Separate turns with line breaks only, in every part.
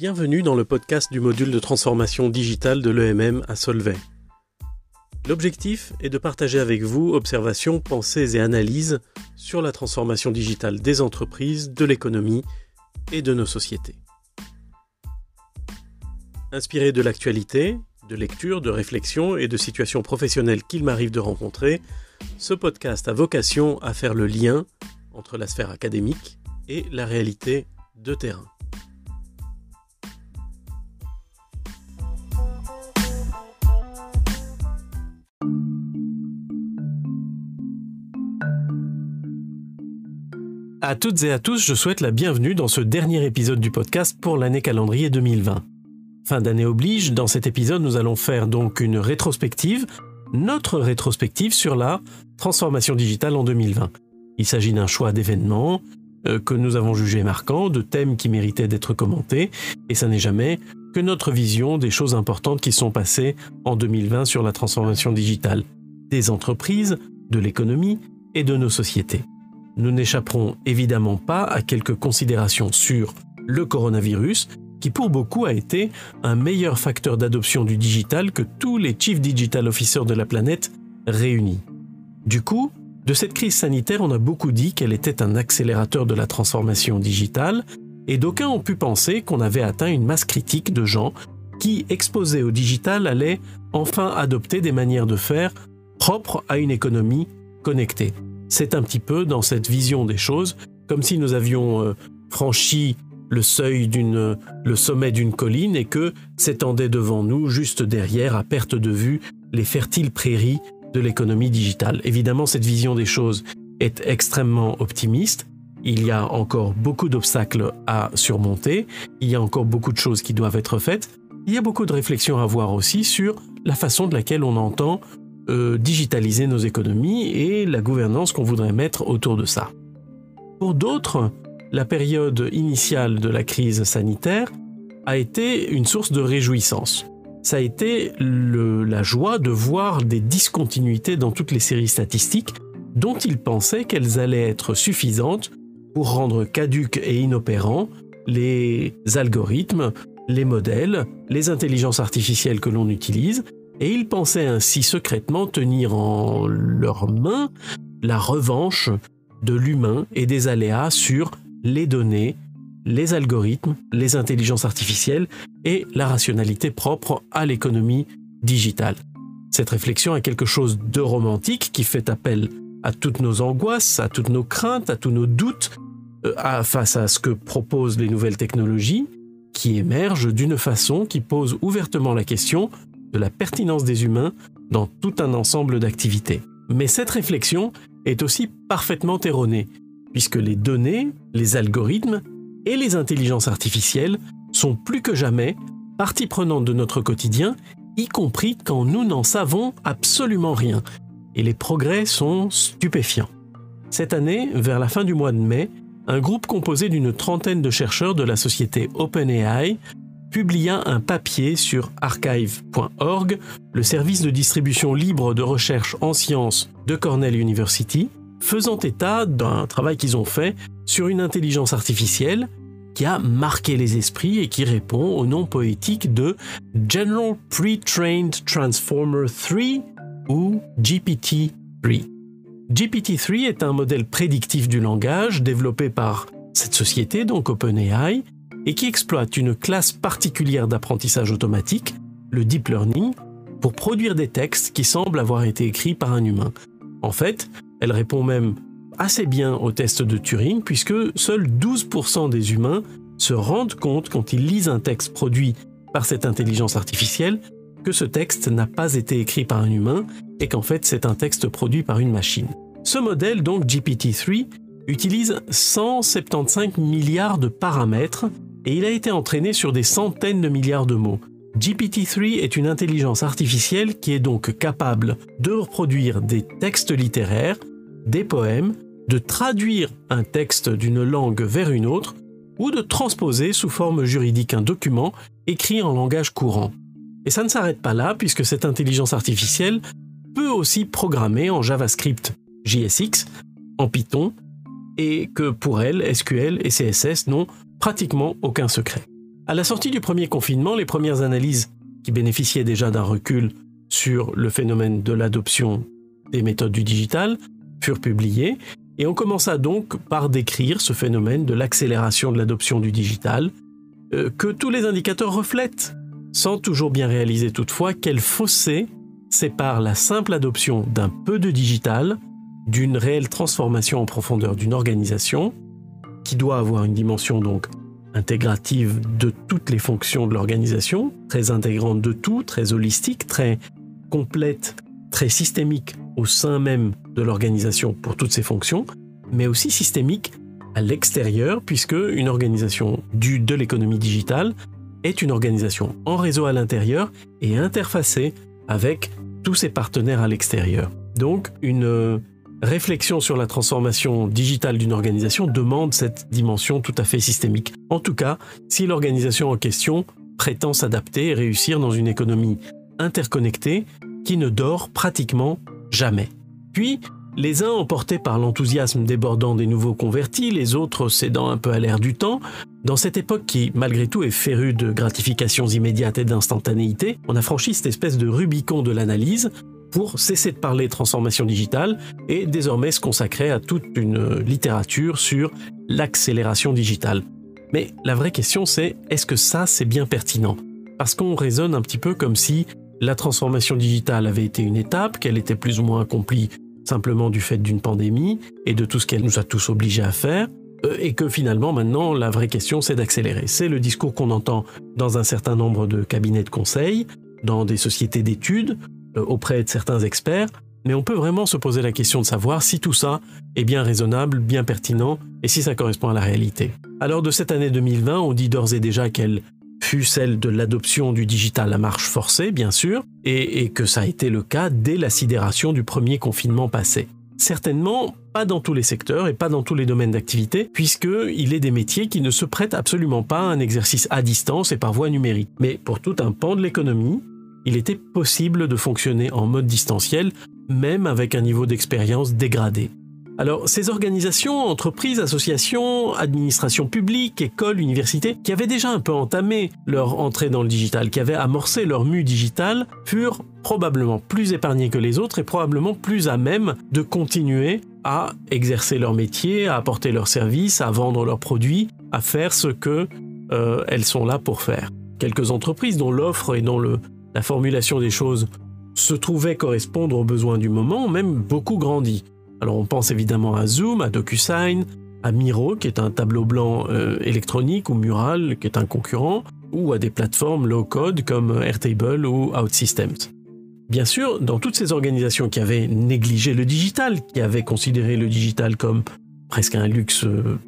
Bienvenue dans le podcast du module de transformation digitale de l'EMM à Solvay. L'objectif est de partager avec vous observations, pensées et analyses sur la transformation digitale des entreprises, de l'économie et de nos sociétés. Inspiré de l'actualité, de lectures, de réflexions et de situations professionnelles qu'il m'arrive de rencontrer, ce podcast a vocation à faire le lien entre la sphère académique et la réalité de terrain. À toutes et à tous, je souhaite la bienvenue dans ce dernier épisode du podcast pour l'année calendrier 2020. Fin d'année oblige, dans cet épisode, nous allons faire donc une rétrospective, notre rétrospective sur la transformation digitale en 2020. Il s'agit d'un choix d'événements euh, que nous avons jugés marquants, de thèmes qui méritaient d'être commentés, et ça n'est jamais que notre vision des choses importantes qui sont passées en 2020 sur la transformation digitale des entreprises, de l'économie et de nos sociétés. Nous n'échapperons évidemment pas à quelques considérations sur le coronavirus, qui pour beaucoup a été un meilleur facteur d'adoption du digital que tous les Chief Digital Officers de la planète réunis. Du coup, de cette crise sanitaire, on a beaucoup dit qu'elle était un accélérateur de la transformation digitale, et d'aucuns ont pu penser qu'on avait atteint une masse critique de gens qui, exposés au digital, allaient enfin adopter des manières de faire propres à une économie connectée c'est un petit peu dans cette vision des choses, comme si nous avions euh, franchi le seuil d'une, le sommet d'une colline et que s'étendaient devant nous, juste derrière, à perte de vue, les fertiles prairies de l'économie digitale. Évidemment, cette vision des choses est extrêmement optimiste. Il y a encore beaucoup d'obstacles à surmonter. Il y a encore beaucoup de choses qui doivent être faites. Il y a beaucoup de réflexions à avoir aussi sur la façon de laquelle on entend euh, digitaliser nos économies et la gouvernance qu'on voudrait mettre autour de ça. Pour d'autres, la période initiale de la crise sanitaire a été une source de réjouissance. Ça a été la joie de voir des discontinuités dans toutes les séries statistiques dont ils pensaient qu'elles allaient être suffisantes pour rendre caduques et inopérants les algorithmes, les modèles, les intelligences artificielles que l'on utilise, et ils pensaient ainsi secrètement tenir en leurs mains la revanche de l'humain et des aléas sur les données, les algorithmes, les intelligences artificielles et la rationalité propre à l'économie digitale. Cette réflexion est quelque chose de romantique qui fait appel à toutes nos angoisses, à toutes nos craintes, à tous nos doutes euh, face à ce que proposent les nouvelles technologies, qui émergent d'une façon qui pose ouvertement la question de la pertinence des humains dans tout un ensemble d'activités. Mais cette réflexion est aussi parfaitement erronée, puisque les données, les algorithmes et les intelligences artificielles sont plus que jamais partie prenante de notre quotidien, y compris quand nous n'en savons absolument rien. Et les progrès sont stupéfiants. Cette année, vers la fin du mois de mai, un groupe composé d'une trentaine de chercheurs de la société OpenAI publia un papier sur archive.org, le service de distribution libre de recherche en sciences de Cornell University, faisant état d'un travail qu'ils ont fait sur une intelligence artificielle qui a marqué les esprits et qui répond au nom poétique de General Pre-Trained Transformer 3 ou GPT-3. GPT-3 est un modèle prédictif du langage développé par cette société, donc OpenAI, et qui exploite une classe particulière d'apprentissage automatique, le deep learning, pour produire des textes qui semblent avoir été écrits par un humain. En fait, elle répond même assez bien au test de Turing puisque seuls 12% des humains se rendent compte quand ils lisent un texte produit par cette intelligence artificielle que ce texte n'a pas été écrit par un humain et qu'en fait c'est un texte produit par une machine. Ce modèle, donc GPT-3, utilise 175 milliards de paramètres et il a été entraîné sur des centaines de milliards de mots. GPT-3 est une intelligence artificielle qui est donc capable de reproduire des textes littéraires, des poèmes, de traduire un texte d'une langue vers une autre, ou de transposer sous forme juridique un document écrit en langage courant. Et ça ne s'arrête pas là, puisque cette intelligence artificielle peut aussi programmer en JavaScript JSX, en Python, et que pour elle, SQL et CSS n'ont pratiquement aucun secret. À la sortie du premier confinement, les premières analyses qui bénéficiaient déjà d'un recul sur le phénomène de l'adoption des méthodes du digital furent publiées et on commença donc par décrire ce phénomène de l'accélération de l'adoption du digital euh, que tous les indicateurs reflètent, sans toujours bien réaliser toutefois quel fossé sépare la simple adoption d'un peu de digital d'une réelle transformation en profondeur d'une organisation qui doit avoir une dimension donc intégrative de toutes les fonctions de l'organisation, très intégrante de tout, très holistique, très complète, très systémique au sein même de l'organisation pour toutes ses fonctions, mais aussi systémique à l'extérieur, puisque une organisation due de l'économie digitale est une organisation en réseau à l'intérieur et interfacée avec tous ses partenaires à l'extérieur. Donc une réflexion sur la transformation digitale d'une organisation demande cette dimension tout à fait systémique. En tout cas, si l'organisation en question prétend s'adapter et réussir dans une économie interconnectée qui ne dort pratiquement jamais. Puis, les uns emportés par l'enthousiasme débordant des nouveaux convertis, les autres cédant un peu à l'air du temps, dans cette époque qui, malgré tout, est férue de gratifications immédiates et d'instantanéité, on a franchi cette espèce de Rubicon de l'analyse pour cesser de parler transformation digitale et désormais se consacrer à toute une littérature sur l'accélération digitale. Mais la vraie question c'est est-ce que ça c'est bien pertinent? Parce qu'on raisonne un petit peu comme si la transformation digitale avait été une étape, qu'elle était plus ou moins accomplie simplement du fait d'une pandémie et de tout ce qu'elle nous a tous obligés à faire, euh, et que finalement maintenant la vraie question c'est d'accélérer. C'est le discours qu'on entend dans un certain nombre de cabinets de conseil, dans des sociétés d'études, auprès de certains experts, mais on peut vraiment se poser la question de savoir si tout ça est bien raisonnable, bien pertinent, et si ça correspond à la réalité. Alors de cette année 2020, on dit d'ores et déjà qu'elle fut celle de l'adoption du digital à marche forcée, bien sûr, et, et, que ça a été le cas dès la sidération du premier confinement passé. Certainement pas dans tous les secteurs et pas dans tous les domaines d'activité, puisqu'il est des métiers qui ne se prêtent absolument pas à un exercice à distance et par voie numérique. Mais pour tout un pan de l'économie, il était possible de fonctionner en mode distanciel, même avec un niveau d'expérience dégradé. Alors, ces organisations, entreprises, associations, administrations publiques, écoles, universités, qui avaient déjà un peu entamé leur entrée dans le digital, qui avaient amorcé leur mue digital, furent probablement plus épargnées que les autres et probablement plus à même de continuer à exercer leur métier, à apporter leurs services, à vendre leurs produits, à faire ce que euh, elles sont là pour faire. Quelques entreprises dont l'offre et dont la formulation des choses se trouvaient correspondre aux besoins du moment même beaucoup grandi. Alors on pense évidemment à Zoom, à DocuSign, à Miro, qui est un tableau blanc euh, électronique, ou Mural, qui est un concurrent, ou à des plateformes low-code comme Airtable ou OutSystems. Bien sûr, dans toutes ces organisations qui avaient négligé le digital, qui avaient considéré le digital comme presque un luxe euh,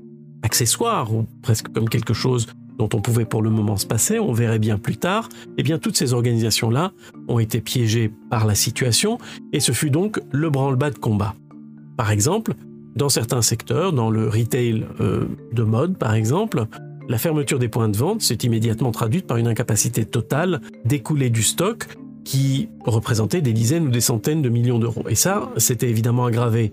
accessoire, ou presque comme quelque chose dont on pouvait pour le moment se passer, on verrait bien plus tard, eh bien toutes ces organisations-là ont été piégées par la situation, et ce fut donc le branle-bas de combat. Par exemple, dans certains secteurs, dans le retail euh, de mode par exemple, la fermeture des points de vente s'est immédiatement traduite par une incapacité totale d'écouler du stock qui représentait des dizaines ou des centaines de millions d'euros. Et ça, c'était évidemment aggravé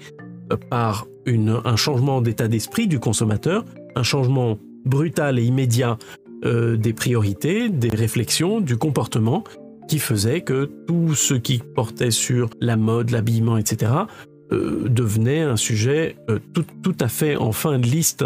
par un changement d'état d'esprit du consommateur, un changement brutal et immédiat euh, des priorités, des réflexions, du comportement, qui faisait que tout ce qui portait sur la mode, l'habillement, etc., euh, devenait un sujet euh, tout, tout, à fait en fin de liste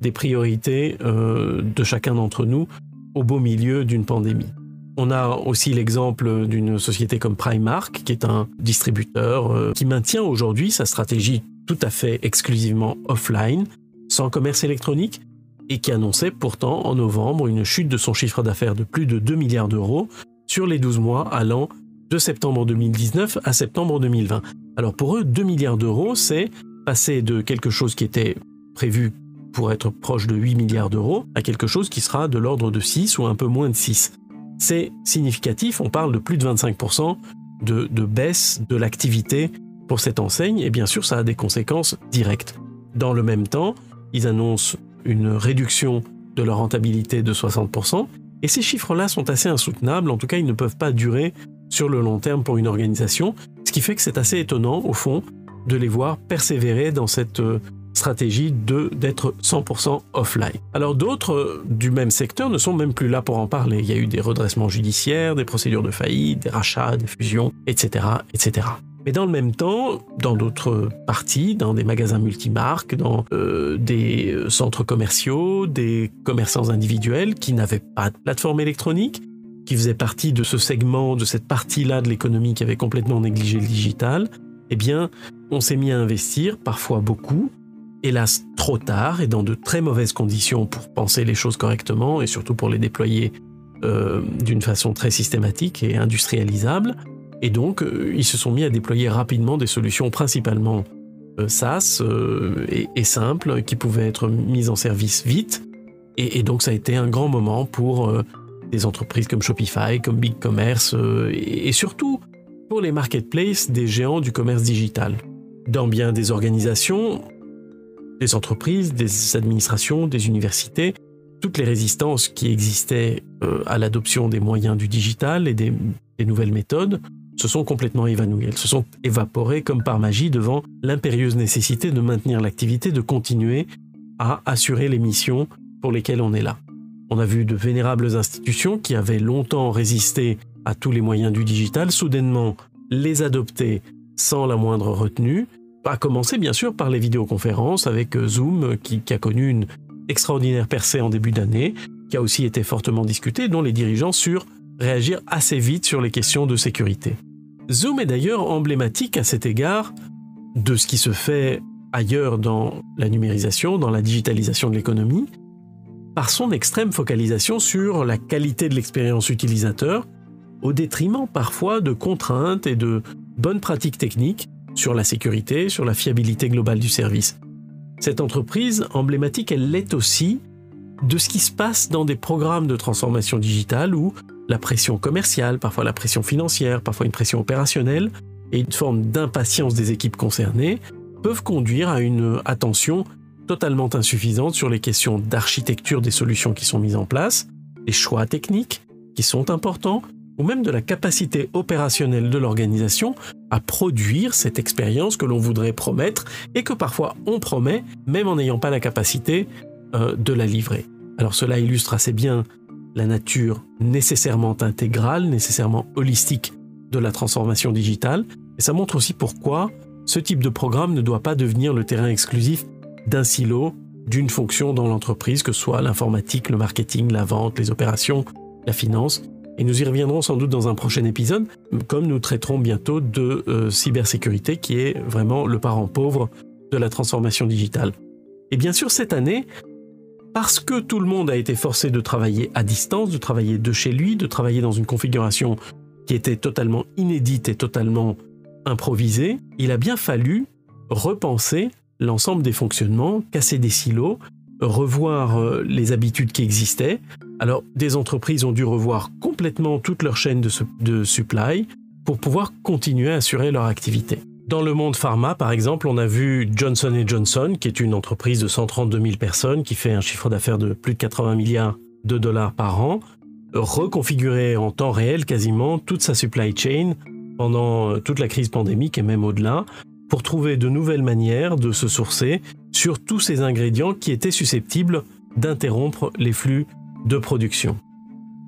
des priorités de chacun d'entre nous au beau milieu d'une pandémie. On a aussi l'exemple d'une société comme Primark, qui est un distributeur qui maintient aujourd'hui sa stratégie tout à fait exclusivement offline, sans commerce électronique, et qui annonçait pourtant en novembre une chute de son chiffre d'affaires de plus de 2 milliards d'euros sur les 12 mois allant de septembre 2019 à septembre 2020. Alors pour eux, 2 milliards d'euros, c'est passer de quelque chose qui était prévu pour être proche de 8 milliards d'euros à quelque chose qui sera de l'ordre de 6 ou un peu moins de 6. C'est significatif, on parle de plus de 25% de, de baisse de l'activité pour cette enseigne, et bien sûr ça a des conséquences directes. Dans le même temps, ils annoncent une réduction de leur rentabilité de 60%, et ces chiffres-là sont assez insoutenables, en tout cas ils ne peuvent pas durer sur le long terme pour une organisation, ce qui fait que c'est assez étonnant, au fond, de les voir persévérer dans cette euh, stratégie de d'être 100% offline. Alors d'autres euh, du même secteur ne sont même plus là pour en parler. Il y a eu des redressements judiciaires, des procédures de faillite, des rachats, des fusions, etc., etc. Mais dans le même temps, dans d'autres parties, dans des magasins multimarques, dans euh, des euh, centres commerciaux, des commerçants individuels qui n'avaient pas de plateforme électronique, qui faisaient partie de ce segment, de cette partie-là de l'économie qui avait complètement négligé le digital, eh bien, on s'est mis à investir, parfois beaucoup, hélas trop tard et dans de très mauvaises conditions pour penser les choses correctement et surtout pour les déployer euh, d'une façon très systématique et industrialisable. Et donc, euh, ils se sont mis à déployer rapidement des solutions principalement euh, SaaS et, simples qui pouvaient être mises en service vite. Et, donc, ça a été un grand moment pour des entreprises comme Shopify, comme BigCommerce et surtout pour les marketplaces des géants du commerce digital. Dans bien des organisations, des entreprises, des administrations, des universités, toutes les résistances qui existaient euh, à l'adoption des moyens du digital et des, nouvelles méthodes se sont complètement évanouies. Elles se sont évaporées comme par magie devant l'impérieuse nécessité de maintenir l'activité, de continuer à assurer les missions pour lesquelles on est là. On a vu de vénérables institutions qui avaient longtemps résisté à tous les moyens du digital, soudainement les adopter sans la moindre retenue, à commencer bien sûr par les vidéoconférences avec euh, Zoom qui, a connu une extraordinaire percée en début d'année, qui a aussi été fortement discutée, dont les dirigeants sur réagir assez vite sur les questions de sécurité. Zoom est d'ailleurs emblématique à cet égard de ce qui se fait ailleurs dans la numérisation, dans la digitalisation de l'économie, par son extrême focalisation sur la qualité de l'expérience utilisateur, au détriment parfois de contraintes et de bonnes pratiques techniques sur la sécurité, sur la fiabilité globale du service. Cette entreprise emblématique, elle l'est aussi de ce qui se passe dans des programmes de transformation digitale où la pression commerciale, parfois la pression financière, parfois une pression opérationnelle et une forme d'impatience des équipes concernées peuvent conduire à une attention totalement insuffisante sur les questions d'architecture des solutions qui sont mises en place, les choix techniques qui sont importants, ou même de la capacité opérationnelle de l'organisation à produire cette expérience que l'on voudrait promettre et que parfois on promet même en n'ayant pas la capacité euh, de la livrer. Alors cela illustre assez bien la nature nécessairement intégrale, nécessairement holistique de la transformation digitale, et ça montre aussi pourquoi ce type de programme ne doit pas devenir le terrain exclusif d'un silo, d'une fonction dans l'entreprise, que ce soit l'informatique, le marketing, la vente, les opérations, la finance, et nous y reviendrons sans doute dans un prochain épisode, comme nous traiterons bientôt de euh, cybersécurité, qui est vraiment le parent pauvre de la transformation digitale. Et bien sûr, cette année, parce que tout le monde a été forcé de travailler à distance, de travailler de chez lui, de travailler dans une configuration qui était totalement inédite et totalement improvisée, il a bien fallu repenser l'ensemble des fonctionnements, casser des silos, revoir euh, les habitudes qui existaient, alors, des entreprises ont dû revoir complètement toute leur chaîne de, supply pour pouvoir continuer à assurer leur activité. Dans le monde pharma, par exemple, on a vu Johnson Johnson, qui est une entreprise de 132 000 personnes, qui fait un chiffre d'affaires de plus de 80 milliards de dollars par an, reconfigurer en temps réel quasiment toute sa supply chain pendant euh, toute la crise pandémique et même au-delà, pour trouver de nouvelles manières de se sourcer sur tous ces ingrédients qui étaient susceptibles d'interrompre les flux de production.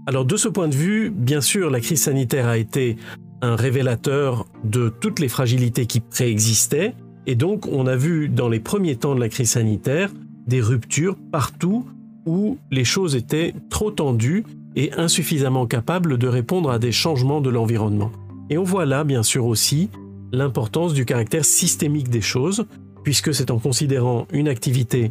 Alors de ce point de vue, bien sûr, la crise sanitaire a été un révélateur de toutes les fragilités qui préexistaient, et donc on a vu dans les premiers temps de la crise sanitaire des ruptures partout où les choses étaient trop tendues et insuffisamment capables de répondre à des changements de l'environnement. Et on voit là, bien sûr aussi, l'importance du caractère systémique des choses, puisque c'est en considérant une activité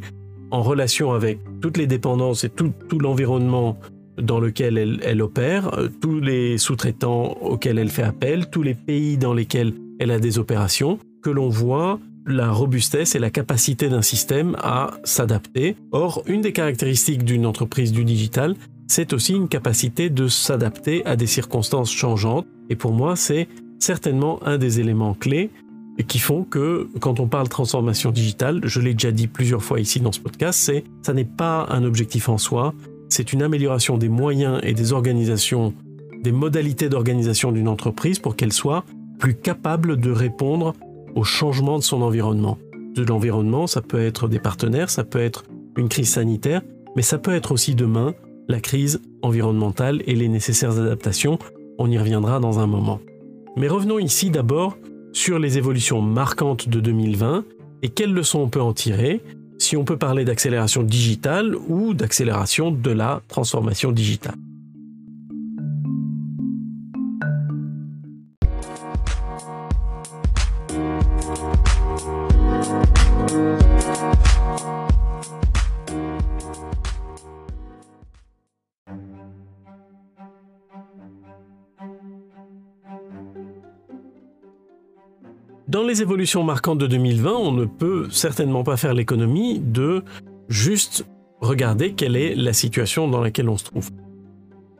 en relation avec toutes les dépendances et tout, l'environnement dans lequel elle, opère, euh, tous les sous-traitants auxquels elle fait appel, tous les pays dans lesquels elle a des opérations, que l'on voit la robustesse et la capacité d'un système à s'adapter. Or, une des caractéristiques d'une entreprise du digital, c'est aussi une capacité de s'adapter à des circonstances changeantes. Et pour moi, c'est certainement un des éléments clés qui font que quand on parle transformation digitale, je l'ai déjà dit plusieurs fois ici dans ce podcast, c'est ça n'est pas un objectif en soi, c'est une amélioration des moyens et des organisations, des modalités d'organisation d'une entreprise pour qu'elle soit plus capable de répondre aux changements de son environnement. de l'environnement, ça peut être des partenaires, ça peut être une crise sanitaire, mais ça peut être aussi demain la crise environnementale et les nécessaires adaptations. On y reviendra dans un moment. Mais revenons ici d'abord sur les évolutions marquantes de 2020 et quelles leçons on peut en tirer si on peut parler d'accélération digitale ou d'accélération de la transformation digitale. Dans les évolutions marquantes de 2020, on ne peut certainement pas faire l'économie de juste regarder quelle est la situation dans laquelle on se trouve.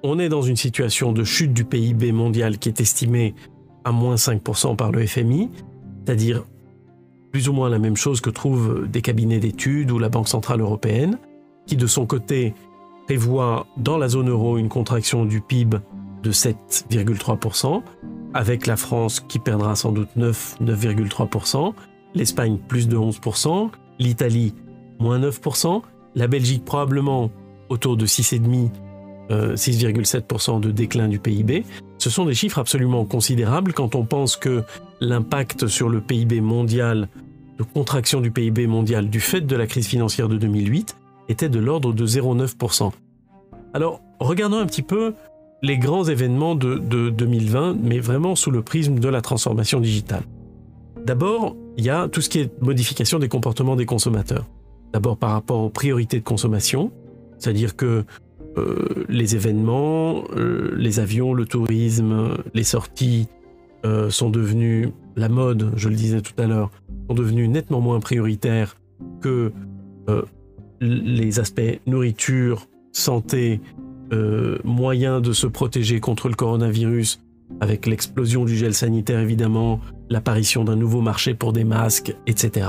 On est dans une situation de chute du PIB mondial qui est estimée à moins 5% par le FMI, c'est-à-dire plus ou moins la même chose que trouvent des cabinets d'études ou la Banque Centrale Européenne, qui de son côté prévoit dans la zone euro une contraction du PIB de 7,3%, avec la France qui perdra sans doute 9, 9,3%, l'Espagne plus de 11%, l'Italie moins 9%, la Belgique probablement autour de 6,5%, 6,7% euh, de déclin du PIB. Ce sont des chiffres absolument considérables quand on pense que l'impact sur le PIB mondial, de contraction du PIB mondial du fait de la crise financière de 2008, était de l'ordre de 0,9%. Alors, regardons un petit peu les grands événements de, 2020, mais vraiment sous le prisme de la transformation digitale. D'abord, il y a tout ce qui est modification des comportements des consommateurs. D'abord par rapport aux priorités de consommation, c'est-à-dire que euh, les événements, euh, les avions, le tourisme, les sorties euh, sont devenus, la mode, je le disais tout à l'heure, sont devenus nettement moins prioritaires que les aspects nourriture, santé, euh, moyen de se protéger contre le coronavirus, avec l'explosion du gel sanitaire évidemment, l'apparition d'un nouveau marché pour des masques, etc.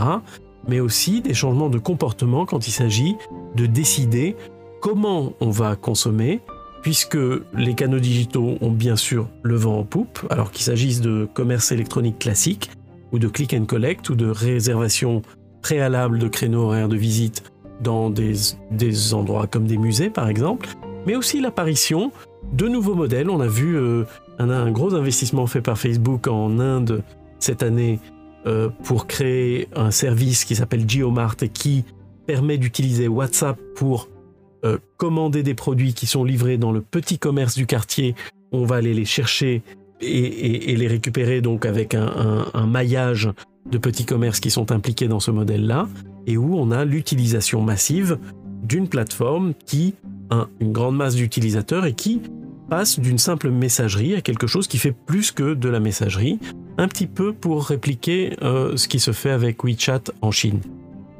Mais aussi des changements de comportement quand il s'agit de décider comment on va consommer, puisque les canaux digitaux ont bien sûr le vent en poupe, alors qu'il s'agisse de commerce électronique classique, ou de click and collect, ou de réservation préalable de créneaux horaires de visite dans des, des endroits comme des musées par exemple, mais aussi l'apparition de nouveaux modèles. On a vu euh, un, gros investissement fait par Facebook en Inde cette année euh, pour créer un service qui s'appelle Geomart et qui permet d'utiliser WhatsApp pour euh, commander des produits qui sont livrés dans le petit commerce du quartier. On va aller les chercher et, les récupérer donc avec un, un maillage de petits commerces qui sont impliqués dans ce modèle-là et où on a l'utilisation massive d'une plateforme qui une grande masse d'utilisateurs et qui passe d'une simple messagerie à quelque chose qui fait plus que de la messagerie, un petit peu pour répliquer euh, ce qui se fait avec WeChat en Chine.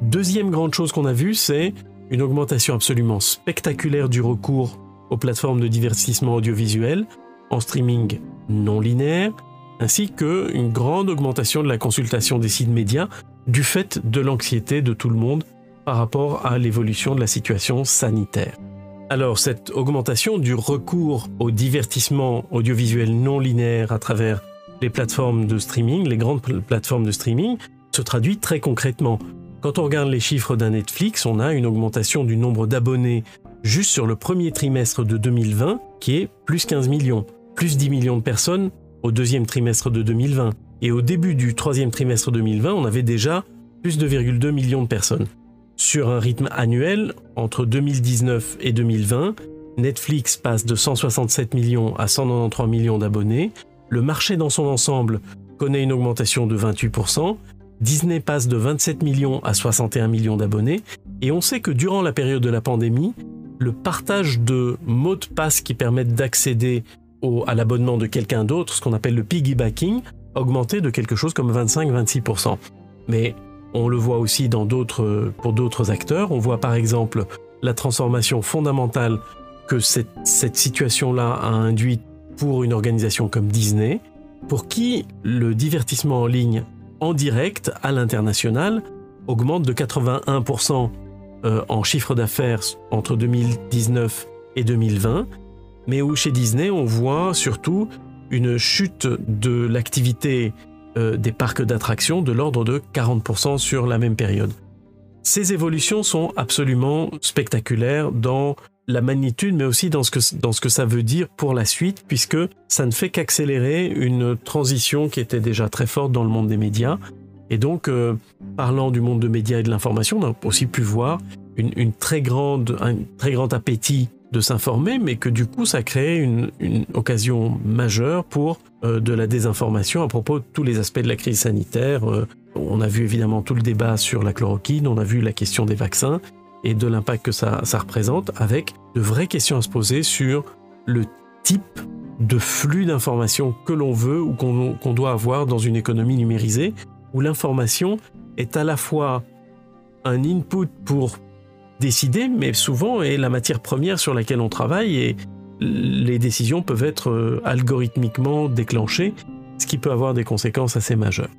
Deuxième grande chose qu'on a vue, c'est une augmentation absolument spectaculaire du recours aux plateformes de divertissement audiovisuel en streaming non linéaire, ainsi qu'une grande augmentation de la consultation des sites médias du fait de l'anxiété de tout le monde par rapport à l'évolution de la situation sanitaire. Alors cette augmentation du recours au divertissement audiovisuel non linéaire à travers les plateformes de streaming, les grandes plateformes de streaming, se traduit très concrètement. Quand on regarde les chiffres d'un Netflix, on a une augmentation du nombre d'abonnés juste sur le premier trimestre de 2020 qui est plus 15 millions, plus 10 millions de personnes au deuxième trimestre de 2020. Et au début du troisième trimestre 2020, on avait déjà plus de 2,2 millions de personnes. Sur un rythme annuel, entre 2019 et 2020, Netflix passe de 167 millions à 193 millions d'abonnés, le marché dans son ensemble connaît une augmentation de 28%, Disney passe de 27 millions à 61 millions d'abonnés, et on sait que durant la période de la pandémie, le partage de mots de passe qui permettent d'accéder à l'abonnement de quelqu'un d'autre, ce qu'on appelle le piggybacking, a augmenté de quelque chose comme 25-26%. Mais on le voit aussi dans pour d'autres acteurs. On voit par exemple la transformation fondamentale que cette, cette situation-là a induite pour une organisation comme Disney, pour qui le divertissement en ligne en direct à l'international augmente de 81% euh, en chiffre d'affaires entre 2019 et 2020, mais où chez Disney on voit surtout une chute de l'activité euh, des parcs d'attractions de l'ordre de 40% sur la même période. Ces évolutions sont absolument spectaculaires dans la magnitude, mais aussi dans ce, que, dans ce que ça veut dire pour la suite, puisque ça ne fait qu'accélérer une transition qui était déjà très forte dans le monde des médias. Et donc, euh, parlant du monde des médias et de l'information, on a aussi pu voir une, très grande, un très grand appétit de s'informer, mais que du coup, ça crée une, occasion majeure pour euh, de la désinformation à propos de tous les aspects de la crise sanitaire. Euh, on a vu évidemment tout le débat sur la chloroquine, on a vu la question des vaccins et de l'impact que ça, ça, représente, avec de vraies questions à se poser sur le type de flux d'informations que l'on veut ou qu'on doit avoir dans une économie numérisée, où l'information est à la fois un input pour décider, mais souvent est la matière première sur laquelle on travaille et les décisions peuvent être euh, algorithmiquement déclenchées, ce qui peut avoir des conséquences assez majeures.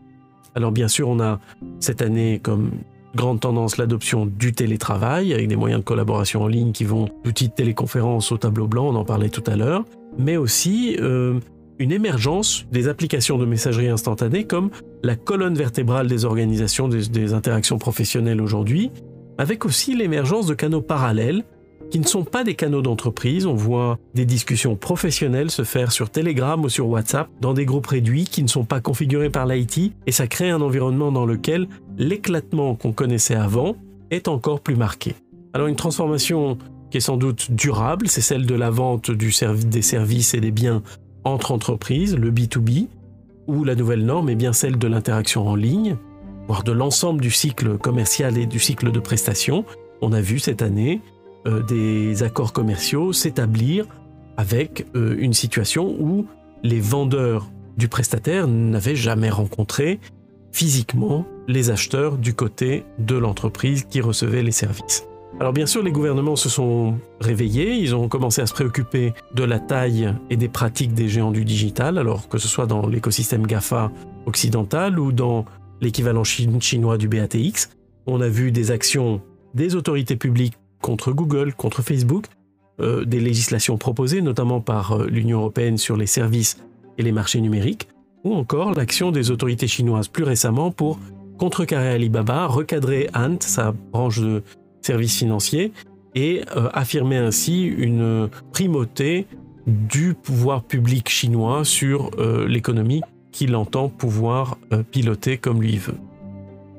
Alors bien sûr, on a cette année comme grande tendance l'adoption du télétravail avec des moyens de collaboration en ligne qui vont d'outils de téléconférence au tableau blanc, on en parlait tout à l'heure, mais aussi euh, une émergence des applications de messagerie instantanée comme la colonne vertébrale des organisations des interactions professionnelles aujourd'hui, avec aussi l'émergence de canaux parallèles qui ne sont pas des canaux d'entreprise. On voit des discussions professionnelles se faire sur Telegram ou sur WhatsApp dans des groupes réduits qui ne sont pas configurés par l'IT et ça crée un environnement dans lequel l'éclatement qu'on connaissait avant est encore plus marqué. Alors une transformation qui est sans doute durable, c'est celle de la vente des services et des biens entre entreprises, le B2B, ou la nouvelle norme est bien celle de l'interaction en ligne, voire de l'ensemble du cycle commercial et du cycle de prestation, on a vu cette année euh, des accords commerciaux s'établir avec euh, une situation où les vendeurs du prestataire n'avaient jamais rencontré physiquement les acheteurs du côté de l'entreprise qui recevait les services. Alors bien sûr, les gouvernements se sont réveillés, ils ont commencé à se préoccuper de la taille et des pratiques des géants du digital, alors que ce soit dans l'écosystème GAFA occidental ou dans l'équivalent chinois du BATX. On a vu des actions des autorités publiques contre Google, contre Facebook, euh, des législations proposées notamment par euh, l'Union européenne sur les services et les marchés numériques, ou encore l'action des autorités chinoises plus récemment pour contrecarrer Alibaba, recadrer Ant, sa branche de services financiers, et euh, affirmer ainsi une primauté du pouvoir public chinois sur l'économie qu'il entend pouvoir euh, piloter comme lui veut.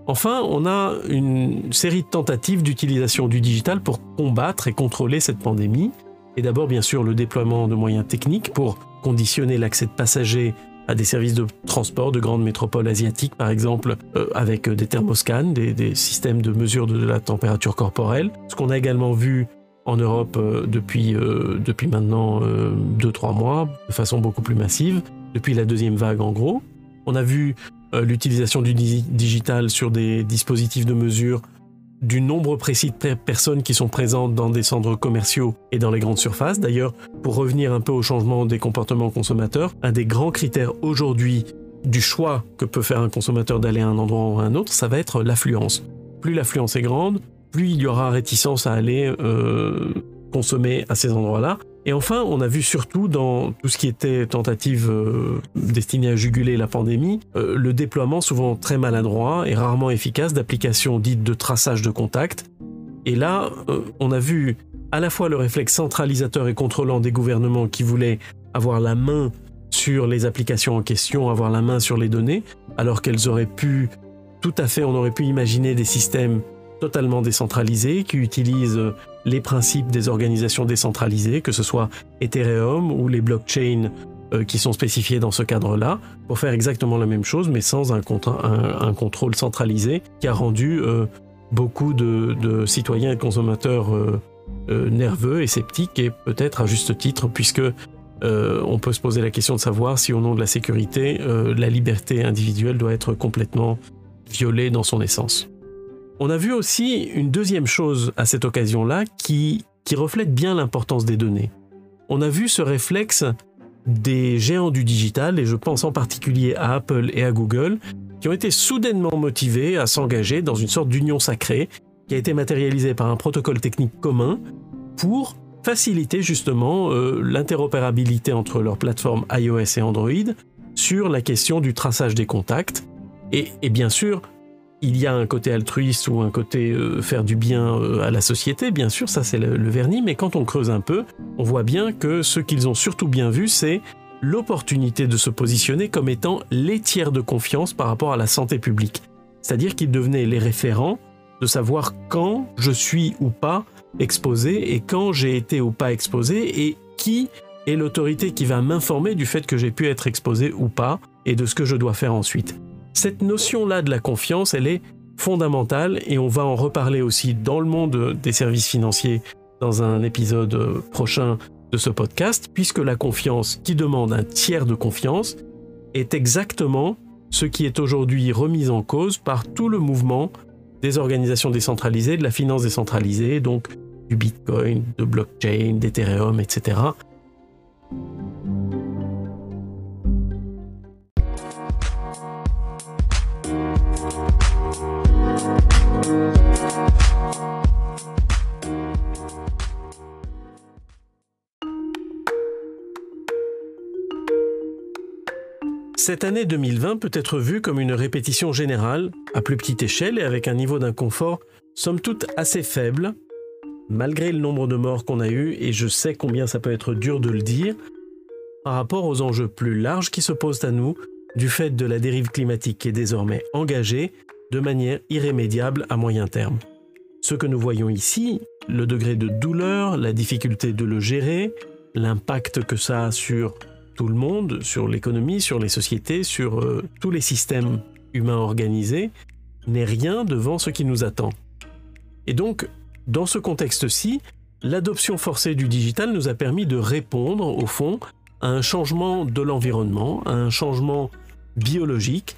Enfin, on a une série de tentatives d'utilisation du digital pour combattre et contrôler cette pandémie. Et d'abord, bien sûr, le déploiement de moyens techniques pour conditionner l'accès de passagers à des services de transport de grandes métropoles asiatiques, par exemple, euh, avec des thermoscans, des, systèmes de mesure de la température corporelle. Ce qu'on a également vu en Europe euh, depuis, depuis maintenant 2-3 mois, de façon beaucoup plus massive, depuis la deuxième vague en gros. On a vu euh, l'utilisation du digital sur des dispositifs de mesure du nombre précis de personnes qui sont présentes dans des centres commerciaux et dans les grandes surfaces. D'ailleurs, pour revenir un peu au changement des comportements consommateurs, un des grands critères aujourd'hui du choix que peut faire un consommateur d'aller à un endroit ou à un autre, ça va être l'affluence. Plus l'affluence est grande, plus il y aura réticence à aller euh, consommer à ces endroits-là. Et enfin, on a vu surtout dans tout ce qui était tentative euh, destinée à juguler la pandémie, euh, le déploiement souvent très maladroit et rarement efficace d'applications dites de traçage de contact. Et là, euh, on a vu à la fois le réflexe centralisateur et contrôlant des gouvernements qui voulaient avoir la main sur les applications en question, avoir la main sur les données, alors qu'elles auraient pu, tout à fait, on aurait pu imaginer des systèmes totalement décentralisés qui utilisent les principes des organisations décentralisées, que ce soit Ethereum ou les blockchains euh, qui sont spécifiés dans ce cadre-là, pour faire exactement la même chose, mais sans un, contrôle centralisé qui a rendu euh, beaucoup de, citoyens et consommateurs euh, nerveux et sceptiques, et peut-être à juste titre, puisque on peut se poser la question de savoir si au nom de la sécurité, la liberté individuelle doit être complètement violée dans son essence. On a vu aussi une deuxième chose à cette occasion-là qui, reflète bien l'importance des données. On a vu ce réflexe des géants du digital, et je pense en particulier à Apple et à Google, qui ont été soudainement motivés à s'engager dans une sorte d'union sacrée qui a été matérialisée par un protocole technique commun pour faciliter justement euh, l'interopérabilité entre leurs plateformes iOS et Android sur la question du traçage des contacts. Et, bien sûr, il y a un côté altruiste ou un côté euh, faire du bien euh, à la société, bien sûr, ça c'est le, vernis, mais quand on creuse un peu, on voit bien que ce qu'ils ont surtout bien vu, c'est l'opportunité de se positionner comme étant les tiers de confiance par rapport à la santé publique. C'est-à-dire qu'ils devenaient les référents de savoir quand je suis ou pas exposé et quand j'ai été ou pas exposé et qui est l'autorité qui va m'informer du fait que j'ai pu être exposé ou pas et de ce que je dois faire ensuite. Cette notion-là de la confiance, elle est fondamentale et on va en reparler aussi dans le monde des services financiers dans un épisode prochain de ce podcast, puisque la confiance qui demande un tiers de confiance est exactement ce qui est aujourd'hui remis en cause par tout le mouvement des organisations décentralisées, de la finance décentralisée, donc du Bitcoin, de blockchain, d'Ethereum, etc. Cette année 2020 peut être vue comme une répétition générale, à plus petite échelle et avec un niveau d'inconfort somme toute assez faible, malgré le nombre de morts qu'on a eu, et je sais combien ça peut être dur de le dire, par rapport aux enjeux plus larges qui se posent à nous du fait de la dérive climatique qui est désormais engagée de manière irrémédiable à moyen terme. Ce que nous voyons ici, le degré de douleur, la difficulté de le gérer, l'impact que ça a sur tout le monde, sur l'économie, sur les sociétés, sur euh, tous les systèmes humains organisés, n'est rien devant ce qui nous attend. Et donc, dans ce contexte-ci, l'adoption forcée du digital nous a permis de répondre, au fond, à un changement de l'environnement, à un changement biologique,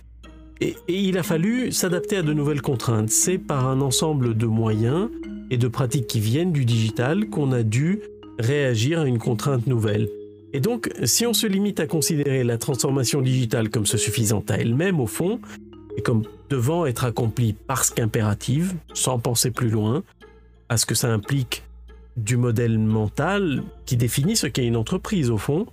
et, et il a fallu s'adapter à de nouvelles contraintes. C'est par un ensemble de moyens et de pratiques qui viennent du digital qu'on a dû réagir à une contrainte nouvelle. Et donc, si on se limite à considérer la transformation digitale comme se suffisant à elle-même, au fond, et comme devant être accomplie parce qu'impérative, sans penser plus loin, à ce que ça implique du modèle mental qui définit ce qu'est une entreprise, au fond,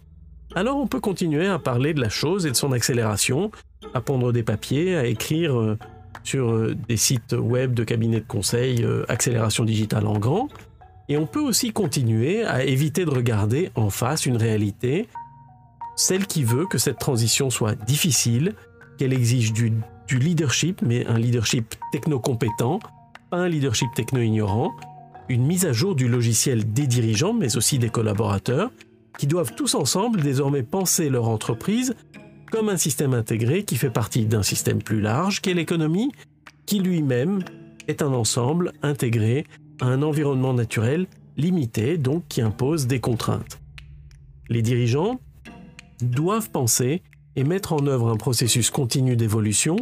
alors on peut continuer à parler de la chose et de son accélération, à pondre des papiers, à écrire euh, sur euh, des sites web de cabinets de conseil euh, accélération digitale en grand, et on peut aussi continuer à éviter de regarder en face une réalité, celle qui veut que cette transition soit difficile, qu'elle exige du, leadership, mais un leadership techno-compétent, pas un leadership techno-ignorant, une mise à jour du logiciel des dirigeants, mais aussi des collaborateurs, qui doivent tous ensemble désormais penser leur entreprise comme un système intégré qui fait partie d'un système plus large qu'est l'économie, qui lui-même est un ensemble intégré un environnement naturel limité, donc qui impose des contraintes. Les dirigeants doivent penser et mettre en œuvre un processus continu d'évolution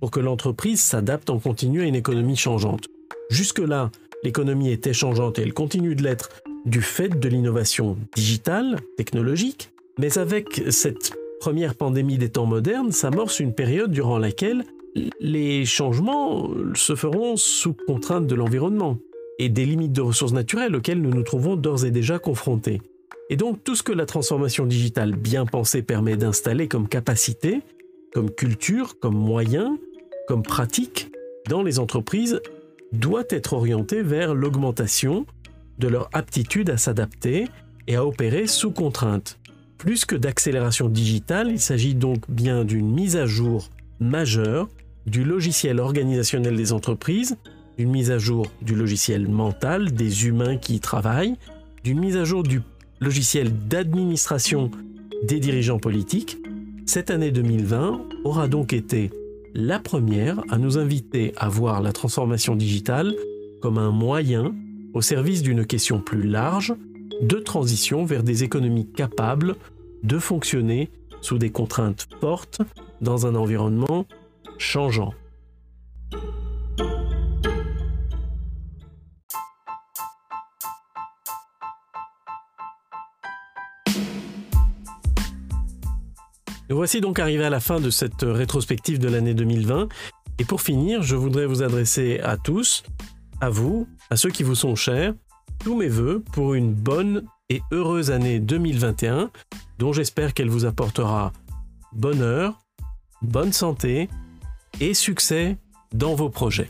pour que l'entreprise s'adapte en continu à une économie changeante. Jusque-là, l'économie était changeante et elle continue de l'être du fait de l'innovation digitale, technologique, mais avec cette première pandémie des temps modernes s'amorce une période durant laquelle les changements se feront sous contrainte de l'environnement et des limites de ressources naturelles auxquelles nous nous trouvons d'ores et déjà confrontés. Et donc tout ce que la transformation digitale bien pensée permet d'installer comme capacité, comme culture, comme moyen, comme pratique dans les entreprises doit être orienté vers l'augmentation de leur aptitude à s'adapter et à opérer sous contrainte. Plus que d'accélération digitale, il s'agit donc bien d'une mise à jour majeure du logiciel organisationnel des entreprises d'une mise à jour du logiciel mental des humains qui y travaillent, d'une mise à jour du logiciel d'administration des dirigeants politiques, cette année 2020 aura donc été la première à nous inviter à voir la transformation digitale comme un moyen au service d'une question plus large de transition vers des économies capables de fonctionner sous des contraintes fortes dans un environnement changeant. Voici donc arrivés à la fin de cette rétrospective de l'année 2020. Et pour finir, je voudrais vous adresser à tous, à vous, à ceux qui vous sont chers, tous mes voeux pour une bonne et heureuse année 2021, dont j'espère qu'elle vous apportera bonheur, bonne santé et succès dans vos projets.